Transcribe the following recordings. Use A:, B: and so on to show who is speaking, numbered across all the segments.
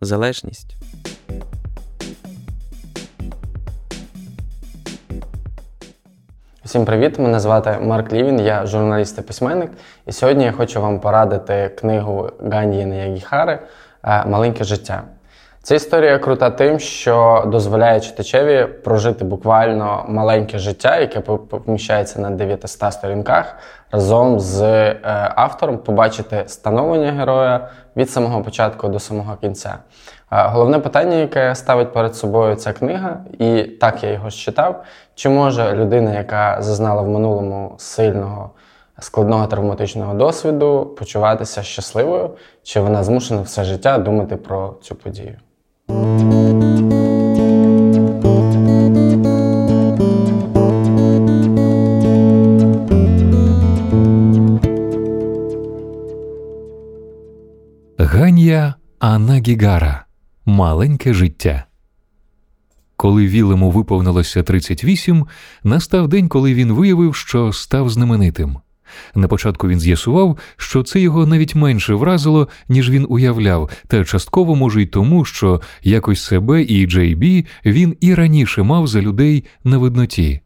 A: залежність.
B: Всім привіт! Мене звати Марк Лівін, я журналіст і письменник. І сьогодні я хочу вам порадити книгу Ганьєна Ягіхари Маленьке життя. Ця історія крута тим, що дозволяє читачеві прожити буквально маленьке життя, яке поміщається на 900 сторінках, разом з е, автором побачити становлення героя від самого початку до самого кінця. Головне питання, яке ставить перед собою ця книга, і так я його читав, чи може людина, яка зазнала в минулому сильного складного травматичного досвіду, почуватися щасливою, чи вона змушена все життя думати про цю подію.
C: Ган'я Анна Маленьке життя. Коли Вілему виповнилося 38, настав день, коли він виявив, що став знаменитим. На початку він з'ясував, що це його навіть менше вразило, ніж він уявляв, та частково може й тому, що якось себе і Джей Бі він і раніше мав за людей на видноті.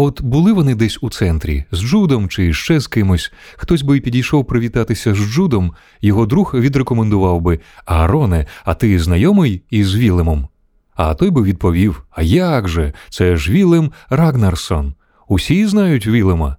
C: От були вони десь у центрі з Джудом чи ще з кимось, хтось би й підійшов привітатися з Джудом, його друг відрекомендував би Аароне, а ти знайомий із Вілемом? А той би відповів: А як же? Це ж Вілем Рагнарсон. Усі знають Вілема.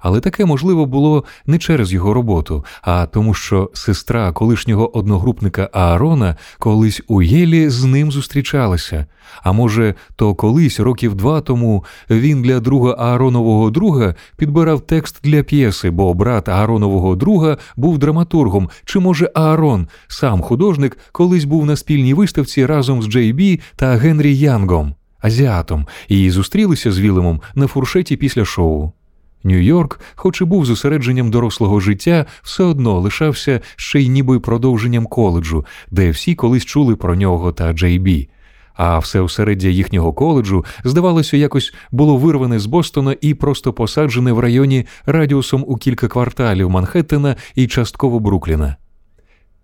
C: Але таке можливо було не через його роботу, а тому, що сестра колишнього одногрупника Аарона колись у Єлі з ним зустрічалася. А може, то колись, років два тому, він для друга Ааронового друга підбирав текст для п'єси, бо брат Ааронового друга був драматургом, чи може Аарон, сам художник, колись був на спільній виставці разом з Джей Бі та Генрі Янгом, азіатом, і зустрілися з Вілемом на фуршеті після шоу. Нью-Йорк, хоч і був зосередженням дорослого життя, все одно лишався ще й ніби продовженням коледжу, де всі колись чули про нього та Джей Бі. А все осереддя їхнього коледжу, здавалося, якось було вирване з Бостона і просто посаджене в районі радіусом у кілька кварталів Манхеттена і частково Брукліна.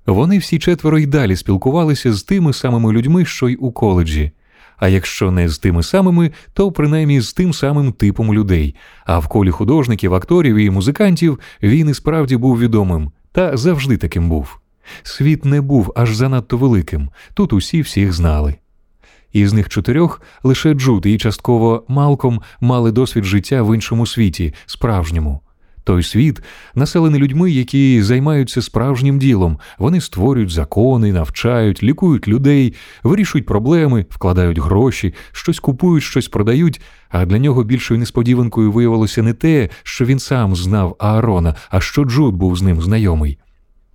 C: Вони всі четверо й далі спілкувалися з тими самими людьми, що й у коледжі а якщо не з тими самими, то принаймні з тим самим типом людей. А в колі художників, акторів і музикантів він і справді був відомим та завжди таким був. Світ не був аж занадто великим, тут усі всіх знали. Із них чотирьох лише Джуд і частково Малком мали досвід життя в іншому світі, справжньому. Той світ населений людьми, які займаються справжнім ділом. Вони створюють закони, навчають, лікують людей, вирішують проблеми, вкладають гроші, щось купують, щось продають. А для нього більшою несподіванкою виявилося не те, що він сам знав Аарона, а що Джуд був з ним знайомий.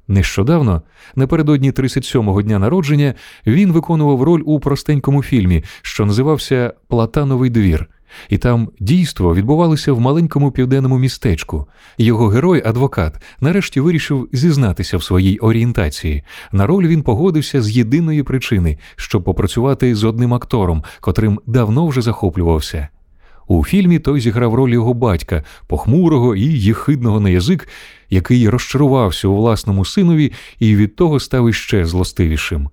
C: Нещодавно, напередодні 37-го дня народження, він виконував роль у простенькому фільмі, що називався Платановий двір. І там дійство відбувалося в маленькому південному містечку. Його герой, адвокат, нарешті вирішив зізнатися в своїй орієнтації. На роль він погодився з єдиної причини, щоб попрацювати з одним актором, котрим давно вже захоплювався. У фільмі той зіграв роль його батька, похмурого і їхидного на язик, який розчарувався у власному синові і від того став іще злостивішим.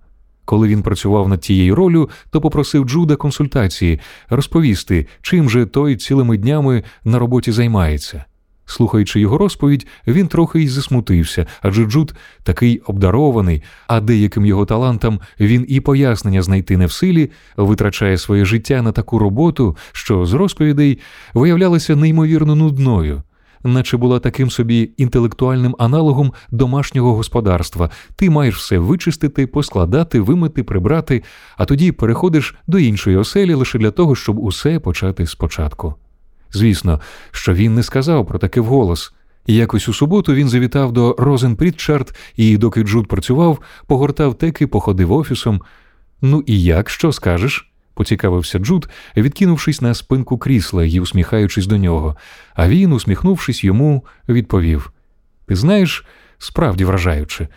C: Коли він працював над тією ролью, то попросив Джуда консультації розповісти, чим же той цілими днями на роботі займається. Слухаючи його розповідь, він трохи й засмутився, адже Джуд такий обдарований, а деяким його талантам він і пояснення знайти не в силі, витрачає своє життя на таку роботу, що з розповідей виявлялася неймовірно нудною наче була таким собі інтелектуальним аналогом домашнього господарства. Ти маєш все вичистити, поскладати, вимити, прибрати, а тоді переходиш до іншої оселі лише для того, щоб усе почати спочатку. Звісно, що він не сказав про таке вголос. Якось у суботу він завітав до Розен Прітчард і, доки Джуд працював, погортав теки, походив офісом. Ну і як, що скажеш? Поцікавився Джуд, відкинувшись на спинку крісла і усміхаючись до нього, а він, усміхнувшись йому, відповів: Ти знаєш, справді вражаюче.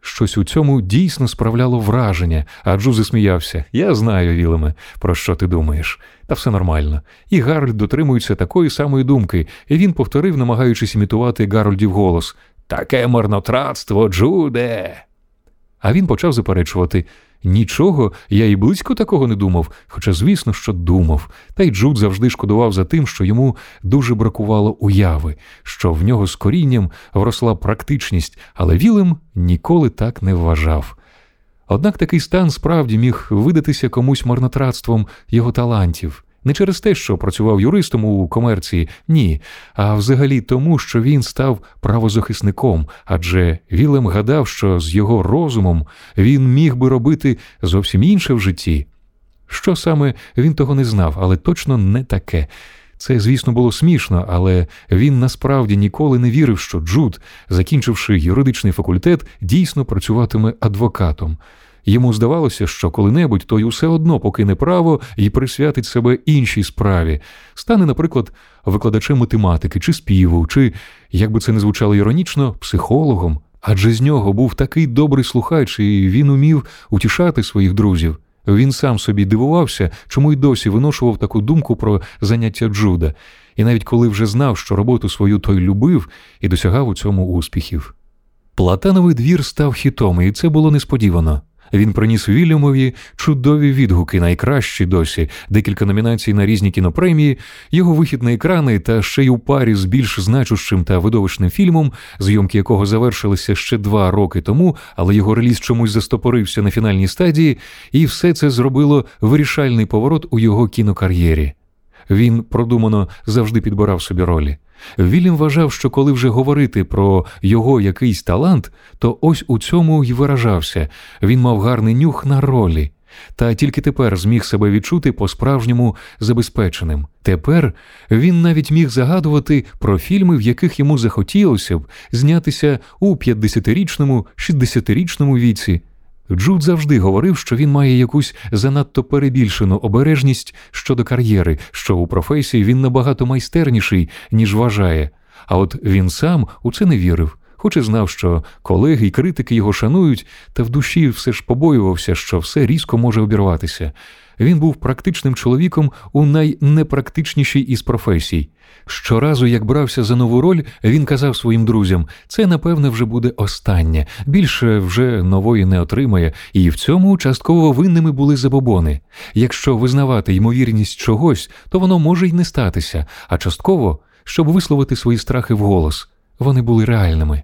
C: Щось у цьому дійсно справляло враження, а Джуд засміявся. Я знаю, Вілеме, про що ти думаєш. Та все нормально. І Гарольд дотримується такої самої думки, і він повторив, намагаючись імітувати Гарольдів голос Таке марнотратство, Джуде. А він почав заперечувати Нічого, я і близько такого не думав, хоча, звісно, що думав. Та й Джуд завжди шкодував за тим, що йому дуже бракувало уяви, що в нього з корінням вросла практичність, але Вілем ніколи так не вважав. Однак такий стан справді міг видатися комусь марнотратством його талантів. Не через те, що працював юристом у комерції, ні, а взагалі тому, що він став правозахисником, адже Вілем гадав, що з його розумом він міг би робити зовсім інше в житті. Що саме він того не знав, але точно не таке. Це, звісно, було смішно, але він насправді ніколи не вірив, що Джуд, закінчивши юридичний факультет, дійсно працюватиме адвокатом. Йому здавалося, що коли-небудь той усе одно покине право і присвятить себе іншій справі, стане, наприклад, викладачем математики чи співу, чи, як би це не звучало іронічно, психологом. Адже з нього був такий добрий слухач, і він умів утішати своїх друзів. Він сам собі дивувався, чому й досі виношував таку думку про заняття Джуда, і навіть коли вже знав, що роботу свою той любив і досягав у цьому успіхів. Платановий двір став хітом, і це було несподівано. Він приніс Вільямові чудові відгуки, найкращі досі, декілька номінацій на різні кінопремії, його вихід на екрани та ще й у парі з більш значущим та видовищним фільмом, зйомки якого завершилися ще два роки тому, але його реліз чомусь застопорився на фінальній стадії, і все це зробило вирішальний поворот у його кінокар'єрі. Він продумано завжди підбирав собі ролі. Вільям вважав, що коли вже говорити про його якийсь талант, то ось у цьому й виражався він мав гарний нюх на ролі. Та тільки тепер зміг себе відчути по-справжньому забезпеченим. Тепер він навіть міг загадувати про фільми, в яких йому захотілося б знятися у 50-річному, 60-річному віці. Джуд завжди говорив, що він має якусь занадто перебільшену обережність щодо кар'єри, що у професії він набагато майстерніший, ніж вважає. А от він сам у це не вірив, хоч і знав, що колеги й критики його шанують, та в душі все ж побоювався, що все різко може обірватися. Він був практичним чоловіком у найнепрактичнішій із професій. Щоразу, як брався за нову роль, він казав своїм друзям: це, напевне, вже буде останнє, більше вже нової не отримає, і в цьому частково винними були забобони. Якщо визнавати ймовірність чогось, то воно може й не статися, а частково, щоб висловити свої страхи вголос, вони були реальними.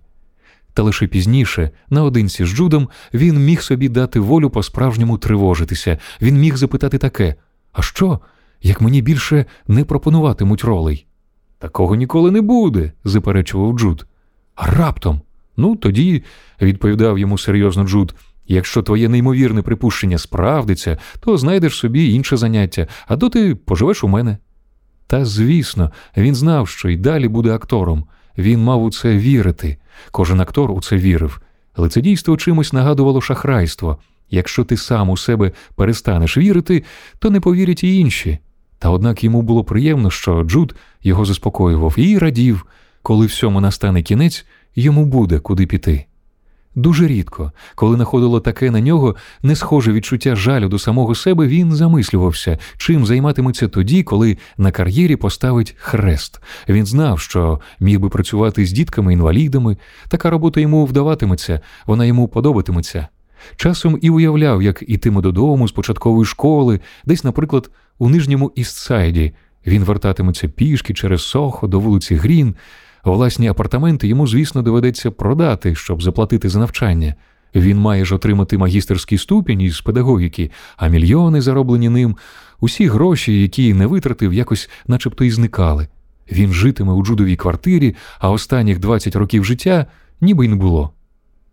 C: Та лише пізніше, наодинці з Джудом, він міг собі дати волю по-справжньому тривожитися. Він міг запитати таке: а що, як мені більше не пропонуватимуть ролей? Такого ніколи не буде, заперечував Джуд. А раптом. Ну, тоді, відповідав йому серйозно Джуд, якщо твоє неймовірне припущення справдиться, то знайдеш собі інше заняття, а то ти поживеш у мене. Та звісно, він знав, що й далі буде актором. Він мав у це вірити. Кожен актор у це вірив. Але це дійство чимось нагадувало шахрайство. Якщо ти сам у себе перестанеш вірити, то не повірять і інші. Та однак йому було приємно, що Джуд його заспокоював і радів, коли всьому настане кінець, йому буде куди піти. Дуже рідко, коли находило таке на нього не схоже відчуття жалю до самого себе, він замислювався, чим займатиметься тоді, коли на кар'єрі поставить хрест. Він знав, що міг би працювати з дітками-інвалідами, така робота йому вдаватиметься, вона йому подобатиметься. Часом і уявляв, як ітиме додому з початкової школи, десь, наприклад, у нижньому Істсайді. Він вертатиметься пішки через Сохо до вулиці Грін. Власні апартаменти йому, звісно, доведеться продати, щоб заплатити за навчання. Він має ж отримати магістерський ступінь із педагогіки, а мільйони, зароблені ним, усі гроші, які не витратив, якось начебто і зникали. Він житиме у джудовій квартирі, а останніх 20 років життя ніби й не було.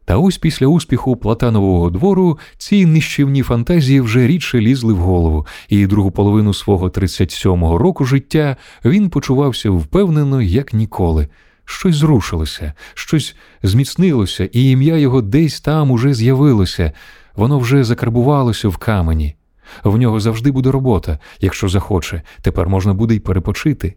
C: Та ось після успіху Платанового двору ці нищівні фантазії вже рідше лізли в голову, і другу половину свого 37-го року життя він почувався впевнено, як ніколи. Щось зрушилося, щось зміцнилося, і ім'я його десь там уже з'явилося. воно вже закарбувалося в камені. В нього завжди буде робота, якщо захоче, тепер можна буде й перепочити.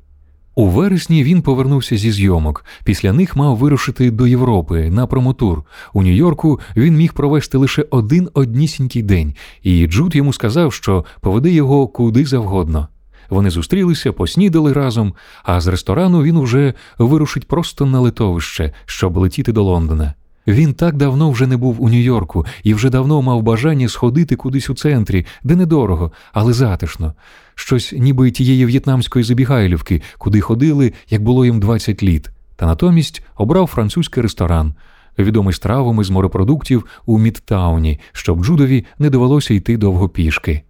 C: У вересні він повернувся зі зйомок. Після них мав вирушити до Європи на промотур. У Нью-Йорку він міг провести лише один однісінький день, і Джуд йому сказав, що поведе його куди завгодно. Вони зустрілися, поснідали разом, а з ресторану він уже вирушить просто на литовище, щоб летіти до Лондона. Він так давно вже не був у Нью-Йорку і вже давно мав бажання сходити кудись у центрі, де недорого, але затишно. Щось ніби тієї в'єтнамської забігайлівки, куди ходили, як було їм 20 літ. Та натомість обрав французький ресторан, відомий стравами з морепродуктів у Мідтауні, щоб Джудові не довелося йти довго пішки.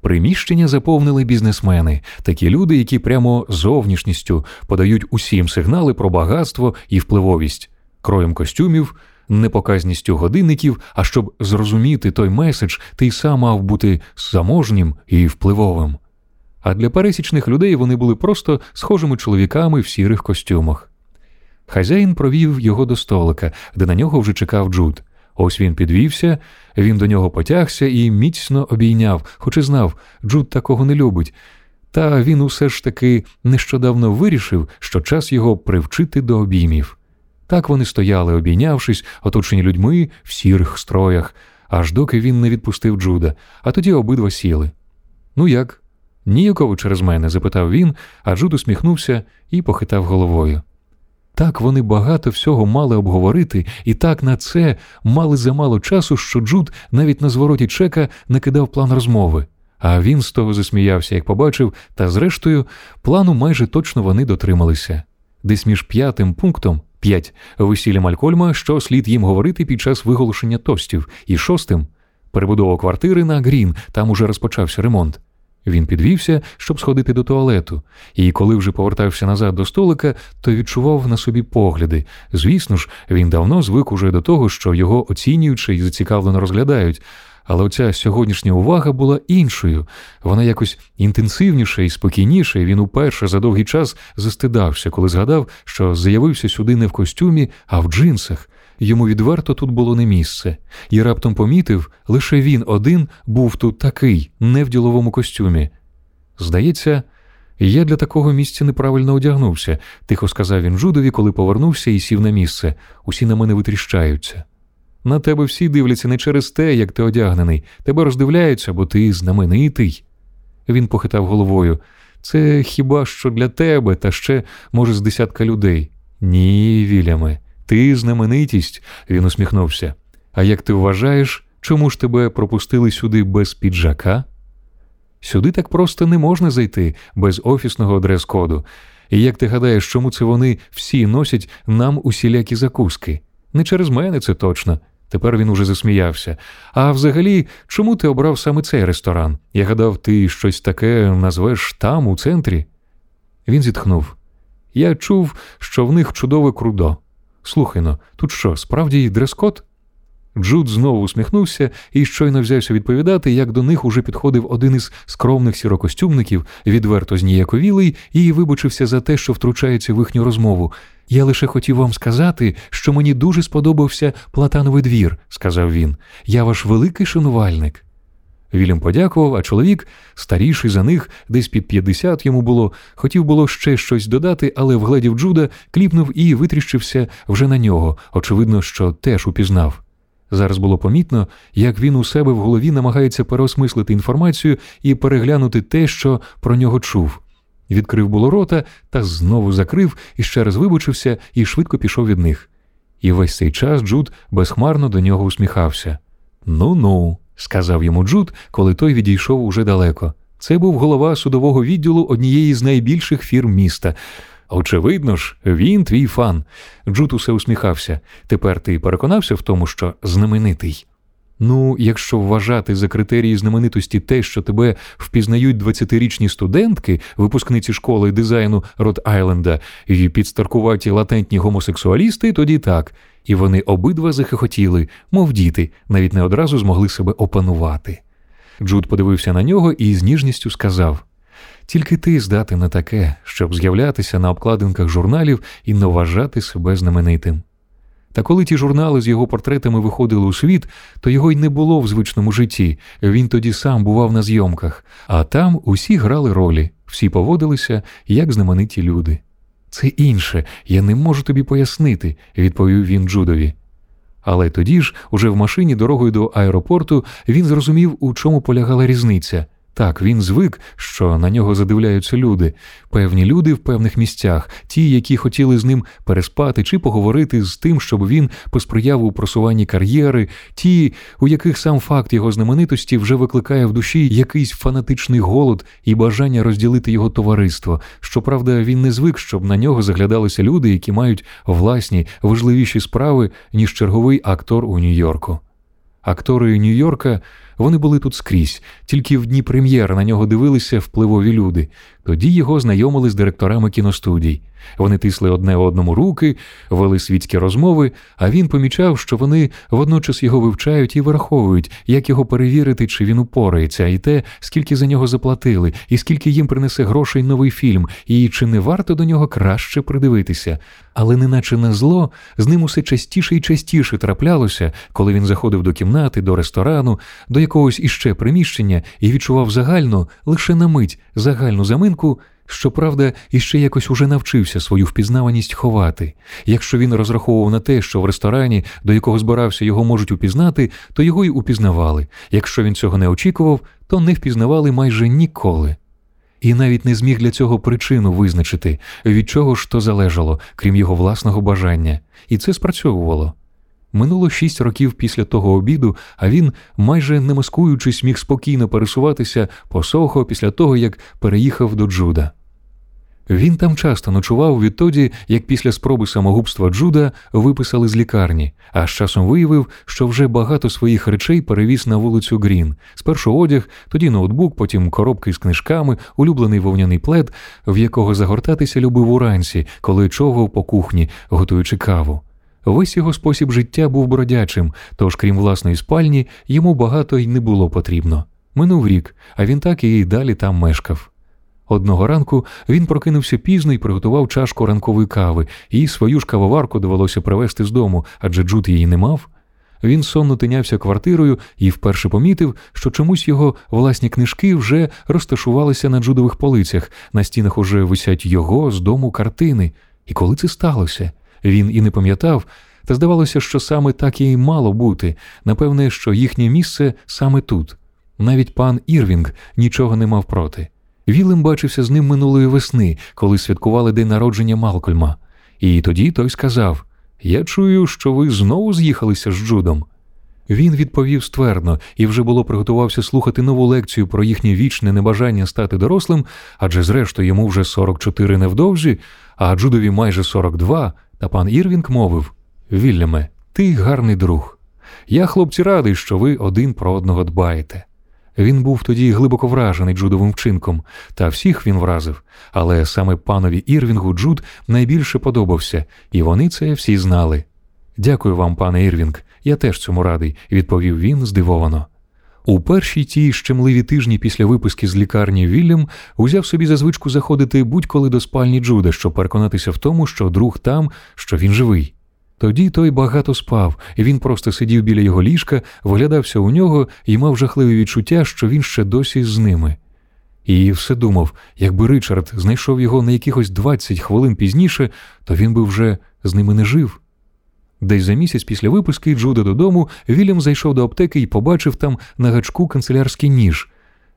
C: Приміщення заповнили бізнесмени, такі люди, які прямо зовнішністю подають усім сигнали про багатство і впливовість, кроєм костюмів, непоказністю годинників. А щоб зрозуміти той меседж, ти сам мав бути заможнім і впливовим. А для пересічних людей вони були просто схожими чоловіками в сірих костюмах. Хазяїн провів його до столика, де на нього вже чекав Джуд. Ось він підвівся, він до нього потягся і міцно обійняв, хоч і знав, Джуд такого не любить. Та він усе ж таки нещодавно вирішив, що час його привчити до обіймів. Так вони стояли, обійнявшись, оточені людьми в сірих строях, аж доки він не відпустив Джуда, а тоді обидва сіли. Ну як? Ніяково через мене? запитав він, а Джуд усміхнувся і похитав головою. Так вони багато всього мали обговорити, і так на це мали замало часу, що Джуд навіть на звороті чека не кидав план розмови. А він з того засміявся, як побачив, та зрештою, плану майже точно вони дотрималися. Десь між п'ятим пунктом п'ять весілля Малькольма, що слід їм говорити під час виголошення тостів, і шостим перебудова квартири на Грін, там уже розпочався ремонт. Він підвівся, щоб сходити до туалету, і коли вже повертався назад до столика, то відчував на собі погляди. Звісно ж, він давно звик уже до того, що його оцінюючи і зацікавлено розглядають. Але оця сьогоднішня увага була іншою, вона якось інтенсивніша і спокійніша, і він уперше за довгий час застидався, коли згадав, що з'явився сюди не в костюмі, а в джинсах. Йому відверто тут було не місце, і раптом помітив, лише він один був тут такий, не в діловому костюмі. Здається, я для такого місця неправильно одягнувся, тихо сказав він Жудові, коли повернувся і сів на місце. Усі на мене витріщаються. На тебе всі дивляться не через те, як ти одягнений, тебе роздивляються, бо ти знаменитий. Він похитав головою. Це хіба що для тебе, та ще, може, з десятка людей. Ні, Віляме. Ти знаменитість, він усміхнувся. А як ти вважаєш, чому ж тебе пропустили сюди без піджака? Сюди так просто не можна зайти без офісного дрес-коду. І як ти гадаєш, чому це вони всі носять нам усілякі закуски? Не через мене це точно. Тепер він уже засміявся. А взагалі, чому ти обрав саме цей ресторан? Я гадав, ти щось таке назвеш там, у центрі? Він зітхнув. Я чув, що в них чудове крудо. Слухай но, тут що, справді дрес-код? Джуд знову усміхнувся і щойно взявся відповідати, як до них уже підходив один із скромних сірокостюмників, відверто зніяковілий, і вибачився за те, що втручається в їхню розмову. Я лише хотів вам сказати, що мені дуже сподобався Платановий двір, сказав він. Я ваш великий шанувальник. Вільям подякував, а чоловік, старіший за них, десь під 50 йому було, хотів було ще щось додати, але вгледів Джуда, кліпнув і витріщився вже на нього, очевидно, що теж упізнав. Зараз було помітно, як він у себе в голові намагається переосмислити інформацію і переглянути те, що про нього чув. Відкрив було рота та знову закрив і ще раз вибачився і швидко пішов від них. І весь цей час Джуд безхмарно до нього усміхався. Ну ну сказав йому Джуд, коли той відійшов уже далеко. Це був голова судового відділу однієї з найбільших фірм міста. Очевидно ж, він твій фан. Джуд усе усміхався. Тепер ти переконався в тому, що знаменитий. Ну, якщо вважати за критерії знаменитості те, що тебе впізнають 20-річні студентки, випускниці школи дизайну Род-Айленда і підстаркуваті латентні гомосексуалісти, тоді так і вони обидва захихотіли, мов діти, навіть не одразу змогли себе опанувати. Джуд подивився на нього і з ніжністю сказав: Тільки ти здати на таке, щоб з'являтися на обкладинках журналів і не вважати себе знаменитим. Та коли ті журнали з його портретами виходили у світ, то його й не було в звичному житті. Він тоді сам бував на зйомках, а там усі грали ролі, всі поводилися як знамениті люди. Це інше, я не можу тобі пояснити, відповів він Джудові. Але тоді ж, уже в машині дорогою до аеропорту, він зрозумів, у чому полягала різниця. Так, він звик, що на нього задивляються люди, певні люди в певних місцях, ті, які хотіли з ним переспати чи поговорити з тим, щоб він посприяв у просуванні кар'єри, ті, у яких сам факт його знаменитості вже викликає в душі якийсь фанатичний голод і бажання розділити його товариство. Щоправда, він не звик, щоб на нього заглядалися люди, які мають власні важливіші справи, ніж черговий актор у Нью-Йорку. Актори Нью-Йорка вони були тут скрізь, тільки в дні прем'єр на нього дивилися впливові люди. Тоді його знайомили з директорами кіностудій. Вони тисли одне одному руки, вели світські розмови, а він помічав, що вони водночас його вивчають і враховують, як його перевірити, чи він упорається, і те, скільки за нього заплатили, і скільки їм принесе грошей новий фільм, і чи не варто до нього краще придивитися. Але, неначе на зло, з ним усе частіше і частіше траплялося, коли він заходив до кімнати, до ресторану, до якогось іще приміщення і відчував загальну, лише на мить, загальну заминку. Щоправда, іще якось уже навчився свою впізнаваність ховати. Якщо він розраховував на те, що в ресторані, до якого збирався, його можуть упізнати, то його й упізнавали. Якщо він цього не очікував, то не впізнавали майже ніколи. І навіть не зміг для цього причину визначити, від чого ж то залежало, крім його власного бажання, і це спрацьовувало. Минуло шість років після того обіду, а він, майже не маскуючись, міг спокійно пересуватися по Сохо після того, як переїхав до Джуда. Він там часто ночував відтоді, як після спроби самогубства Джуда виписали з лікарні, а з часом виявив, що вже багато своїх речей перевіз на вулицю Грін. Спершу одяг, тоді ноутбук, потім коробки з книжками, улюблений вовняний плед, в якого загортатися любив уранці, коли човгав по кухні, готуючи каву. Весь його спосіб життя був бродячим, тож, крім власної спальні, йому багато й не було потрібно. Минув рік, а він так і далі там мешкав. Одного ранку він прокинувся пізно і приготував чашку ранкової кави, і свою ж кавоварку довелося привезти з дому, адже Джуд її не мав. Він сонно тинявся квартирою і вперше помітив, що чомусь його власні книжки вже розташувалися на джудових полицях, на стінах уже висять його з дому картини. І коли це сталося? Він і не пам'ятав, та здавалося, що саме так і мало бути, напевне, що їхнє місце саме тут. Навіть пан Ірвінг нічого не мав проти. Вілем бачився з ним минулої весни, коли святкували день народження Малкольма. І тоді той сказав: Я чую, що ви знову з'їхалися з Джудом. Він відповів ствердно і вже було приготувався слухати нову лекцію про їхнє вічне небажання стати дорослим, адже, зрештою, йому вже 44 невдовзі, а Джудові майже 42, та пан Ірвінг мовив Вільяме, ти гарний друг. Я, хлопці, радий, що ви один про одного дбаєте. Він був тоді глибоко вражений Джудовим вчинком, та всіх він вразив, але саме панові Ірвінгу Джуд найбільше подобався, і вони це всі знали. Дякую вам, пане Ірвінг, я теж цьому радий, відповів він здивовано. У перші ті щемливі тижні після виписки з лікарні Вільям узяв собі за звичку заходити будь-коли до спальні Джуда, щоб переконатися в тому, що друг там, що він живий. Тоді той багато спав, і він просто сидів біля його ліжка, виглядався у нього і мав жахливе відчуття, що він ще досі з ними. І все думав, якби Ричард знайшов його на якихось 20 хвилин пізніше, то він би вже з ними не жив. Десь за місяць після випуски Джуда додому Вільям зайшов до аптеки і побачив там на гачку канцелярський ніж.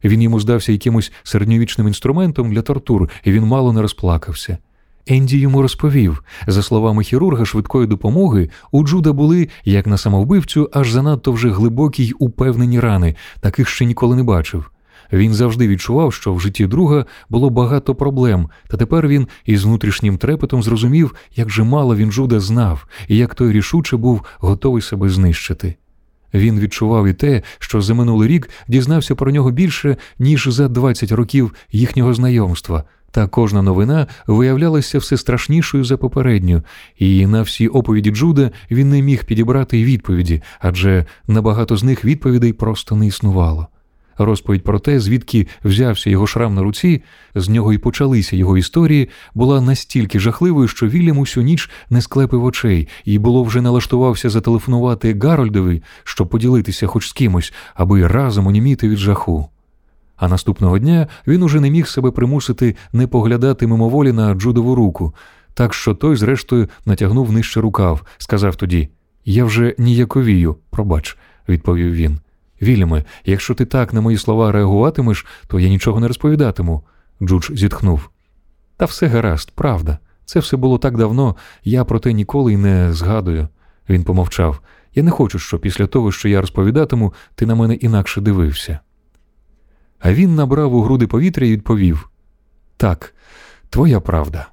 C: Він йому здався якимось середньовічним інструментом для тортур, і він мало не розплакався. Енді йому розповів, за словами хірурга швидкої допомоги, у Джуда були, як на самовбивцю, аж занадто вже глибокі й упевнені рани, таких ще ніколи не бачив. Він завжди відчував, що в житті друга було багато проблем, та тепер він із внутрішнім трепетом зрозумів, як же мало він Джуда знав, і як той рішуче був готовий себе знищити. Він відчував і те, що за минулий рік дізнався про нього більше, ніж за 20 років їхнього знайомства, та кожна новина виявлялася все страшнішою за попередню, і на всі оповіді Джуда він не міг підібрати відповіді, адже на багато з них відповідей просто не існувало. Розповідь про те, звідки взявся його шрам на руці, з нього й почалися його історії, була настільки жахливою, що Вільям усю ніч не склепив очей і було вже налаштувався зателефонувати Гарольдові, щоб поділитися хоч з кимось, аби разом оніміти від жаху. А наступного дня він уже не міг себе примусити не поглядати мимоволі на Джудову руку, так що той, зрештою, натягнув нижче рукав, сказав тоді Я вже ніяковію, пробач, відповів він. Вільяме, якщо ти так на мої слова реагуватимеш, то я нічого не розповідатиму. Джудж зітхнув. Та все гаразд, правда. Це все було так давно, я про те ніколи й не згадую. Він помовчав. Я не хочу, щоб після того, що я розповідатиму, ти на мене інакше дивився. А він набрав у груди повітря і відповів: Так, твоя правда.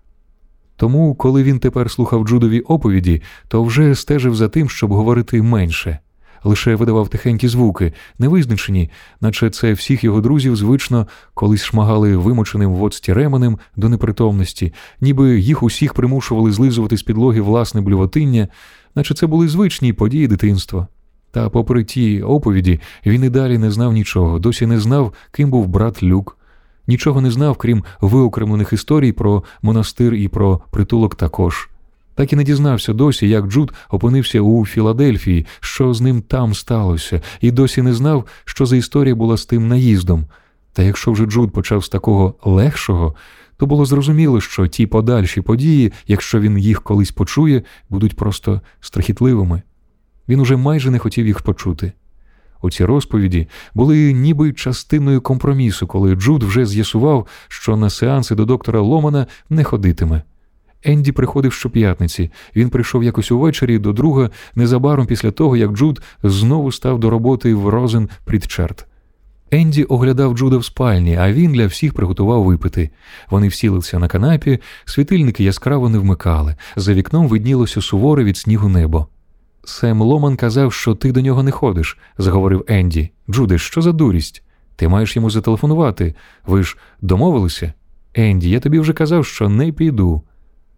C: Тому, коли він тепер слухав Джудові оповіді, то вже стежив за тим, щоб говорити менше лише видавав тихенькі звуки, невизначені, наче це всіх його друзів звично колись шмагали вимученим в оцті ременем до непритомності, ніби їх усіх примушували злизувати з підлоги власне блювотиння, наче це були звичні події дитинства. Та, попри ті оповіді, він і далі не знав нічого, досі не знав, ким був брат Люк. Нічого не знав, крім виокремлених історій про монастир і про притулок також. Так і не дізнався досі, як Джуд опинився у Філадельфії, що з ним там сталося, і досі не знав, що за історія була з тим наїздом. Та якщо вже Джуд почав з такого легшого, то було зрозуміло, що ті подальші події, якщо він їх колись почує, будуть просто страхітливими. Він уже майже не хотів їх почути. Оці розповіді були ніби частиною компромісу, коли Джуд вже з'ясував, що на сеанси до доктора Ломана не ходитиме. Енді приходив щоп'ятниці. Він прийшов якось увечері до друга незабаром після того, як Джуд знову став до роботи в Розен Прітчард. Енді оглядав Джуда в спальні, а він для всіх приготував випити. Вони всілися на канапі, світильники яскраво не вмикали. За вікном виднілося суворе від снігу небо. Сем Ломан казав, що ти до нього не ходиш, заговорив Енді. Джуде, що за дурість? Ти маєш йому зателефонувати. Ви ж домовилися? Енді, я тобі вже казав, що не піду.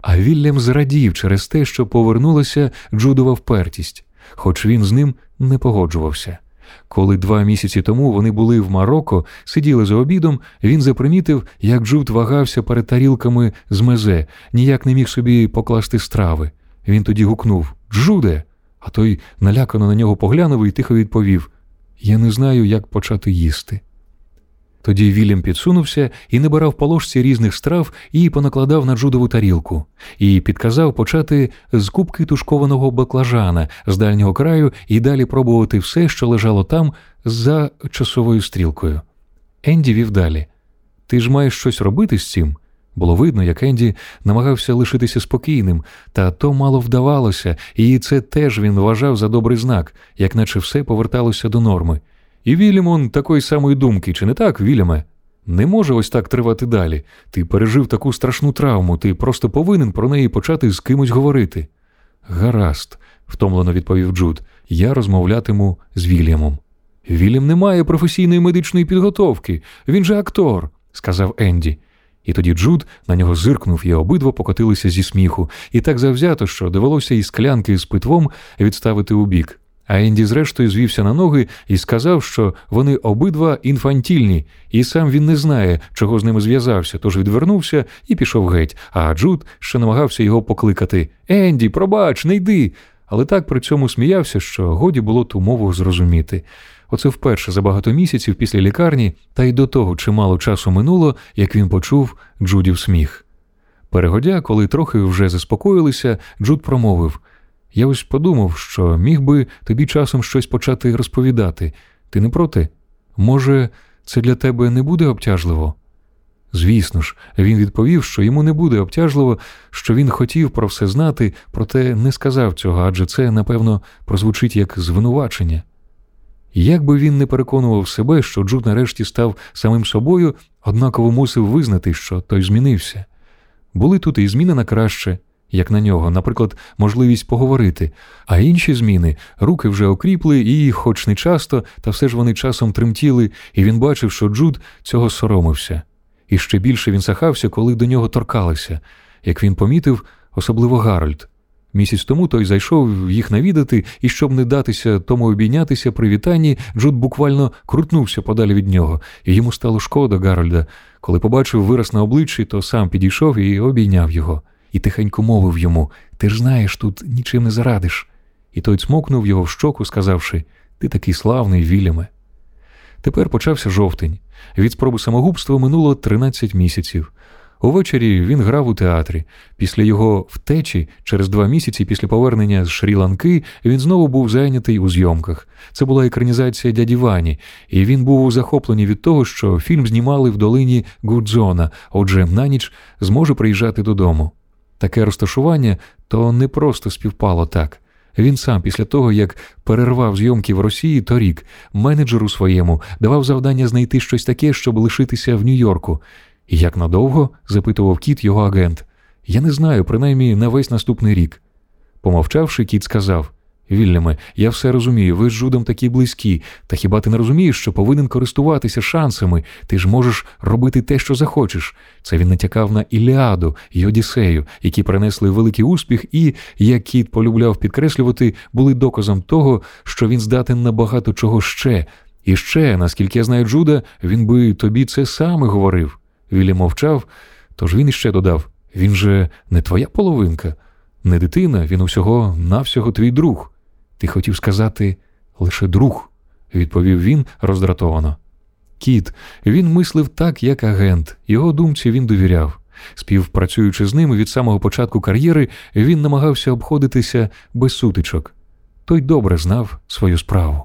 C: А Вільям зрадів через те, що повернулася Джудова впертість, хоч він з ним не погоджувався. Коли два місяці тому вони були в Марокко, сиділи за обідом, він запримітив, як Джуд вагався перед тарілками з мезе, ніяк не міг собі покласти страви. Він тоді гукнув Джуде. А той налякано на нього поглянув і тихо відповів: Я не знаю, як почати їсти. Тоді Вільям підсунувся і набирав по ложці різних страв і понакладав на джудову тарілку, і підказав почати з кубки тушкованого баклажана з дальнього краю і далі пробувати все, що лежало там за часовою стрілкою. Енді вів далі. Ти ж маєш щось робити з цим? Було видно, як Енді намагався лишитися спокійним, та то мало вдавалося, і це теж він вважав за добрий знак, як наче все поверталося до норми. І Вільямон такої самої думки, чи не так, Вільяме? Не може ось так тривати далі. Ти пережив таку страшну травму, ти просто повинен про неї почати з кимось говорити. Гаразд, втомлено відповів Джуд, я розмовлятиму з Вільямом. Вільям не має професійної медичної підготовки, він же актор, сказав Енді. І тоді Джуд на нього зиркнув і обидва покотилися зі сміху, і так завзято, що довелося із склянки з питвом відставити у бік. А Енді, зрештою, звівся на ноги і сказав, що вони обидва інфантільні, і сам він не знає, чого з ними зв'язався, тож відвернувся і пішов геть. А Джуд ще намагався його покликати Енді, пробач, не йди. Але так при цьому сміявся, що годі було ту мову зрозуміти. Оце вперше за багато місяців після лікарні, та й до того чимало часу минуло, як він почув Джудів сміх. Перегодя, коли трохи вже заспокоїлися, Джуд промовив. Я ось подумав, що міг би тобі часом щось почати розповідати. Ти не проти? Може, це для тебе не буде обтяжливо? Звісно ж, він відповів, що йому не буде обтяжливо, що він хотів про все знати, проте не сказав цього, адже це, напевно, прозвучить як звинувачення. Як би він не переконував себе, що Джуд нарешті став самим собою, однаково мусив визнати, що той змінився. Були тут і зміни на краще як на нього, наприклад, можливість поговорити, а інші зміни руки вже окріпли і, хоч не часто, та все ж вони часом тремтіли, і він бачив, що Джуд цього соромився. І ще більше він сахався, коли до нього торкалися, як він помітив, особливо Гарольд. Місяць тому той зайшов їх навідати, і щоб не датися тому обійнятися при вітанні, Джуд буквально крутнувся подалі від нього, і йому стало шкода Гарольда. Коли побачив вираз на обличчі, то сам підійшов і обійняв його, і тихенько мовив йому Ти ж знаєш, тут нічим не зарадиш. І той цмокнув його в щоку, сказавши Ти такий славний, Вільяме. Тепер почався жовтень. Від спроби самогубства минуло 13 місяців. Увечері він грав у театрі. Після його втечі, через два місяці після повернення з Шрі-Ланки, він знову був зайнятий у зйомках. Це була екранізація дяді Вані, і він був захоплений від того, що фільм знімали в долині Гудзона, отже, на ніч зможе приїжджати додому. Таке розташування то не просто співпало так. Він сам, після того, як перервав зйомки в Росії торік, менеджеру своєму давав завдання знайти щось таке, щоб лишитися в Нью-Йорку. Як надовго? запитував кіт його агент. Я не знаю, принаймні на весь наступний рік. Помовчавши, кіт сказав Вільяме, я все розумію, ви з Жудом такі близькі, та хіба ти не розумієш, що повинен користуватися шансами, ти ж можеш робити те, що захочеш. Це він натякав на Іліаду і Одіссею, які принесли великий успіх, і, як кіт полюбляв підкреслювати, були доказом того, що він здатен на багато чого ще. І ще, наскільки я знаю Джуда, він би тобі це саме говорив. Вілі мовчав, тож він іще додав він же не твоя половинка, не дитина, він усього навсього твій друг. Ти хотів сказати лише друг, відповів він роздратовано. Кіт, він мислив так, як агент, його думці він довіряв. Співпрацюючи з ним від самого початку кар'єри, він намагався обходитися без сутичок. Той добре знав свою справу.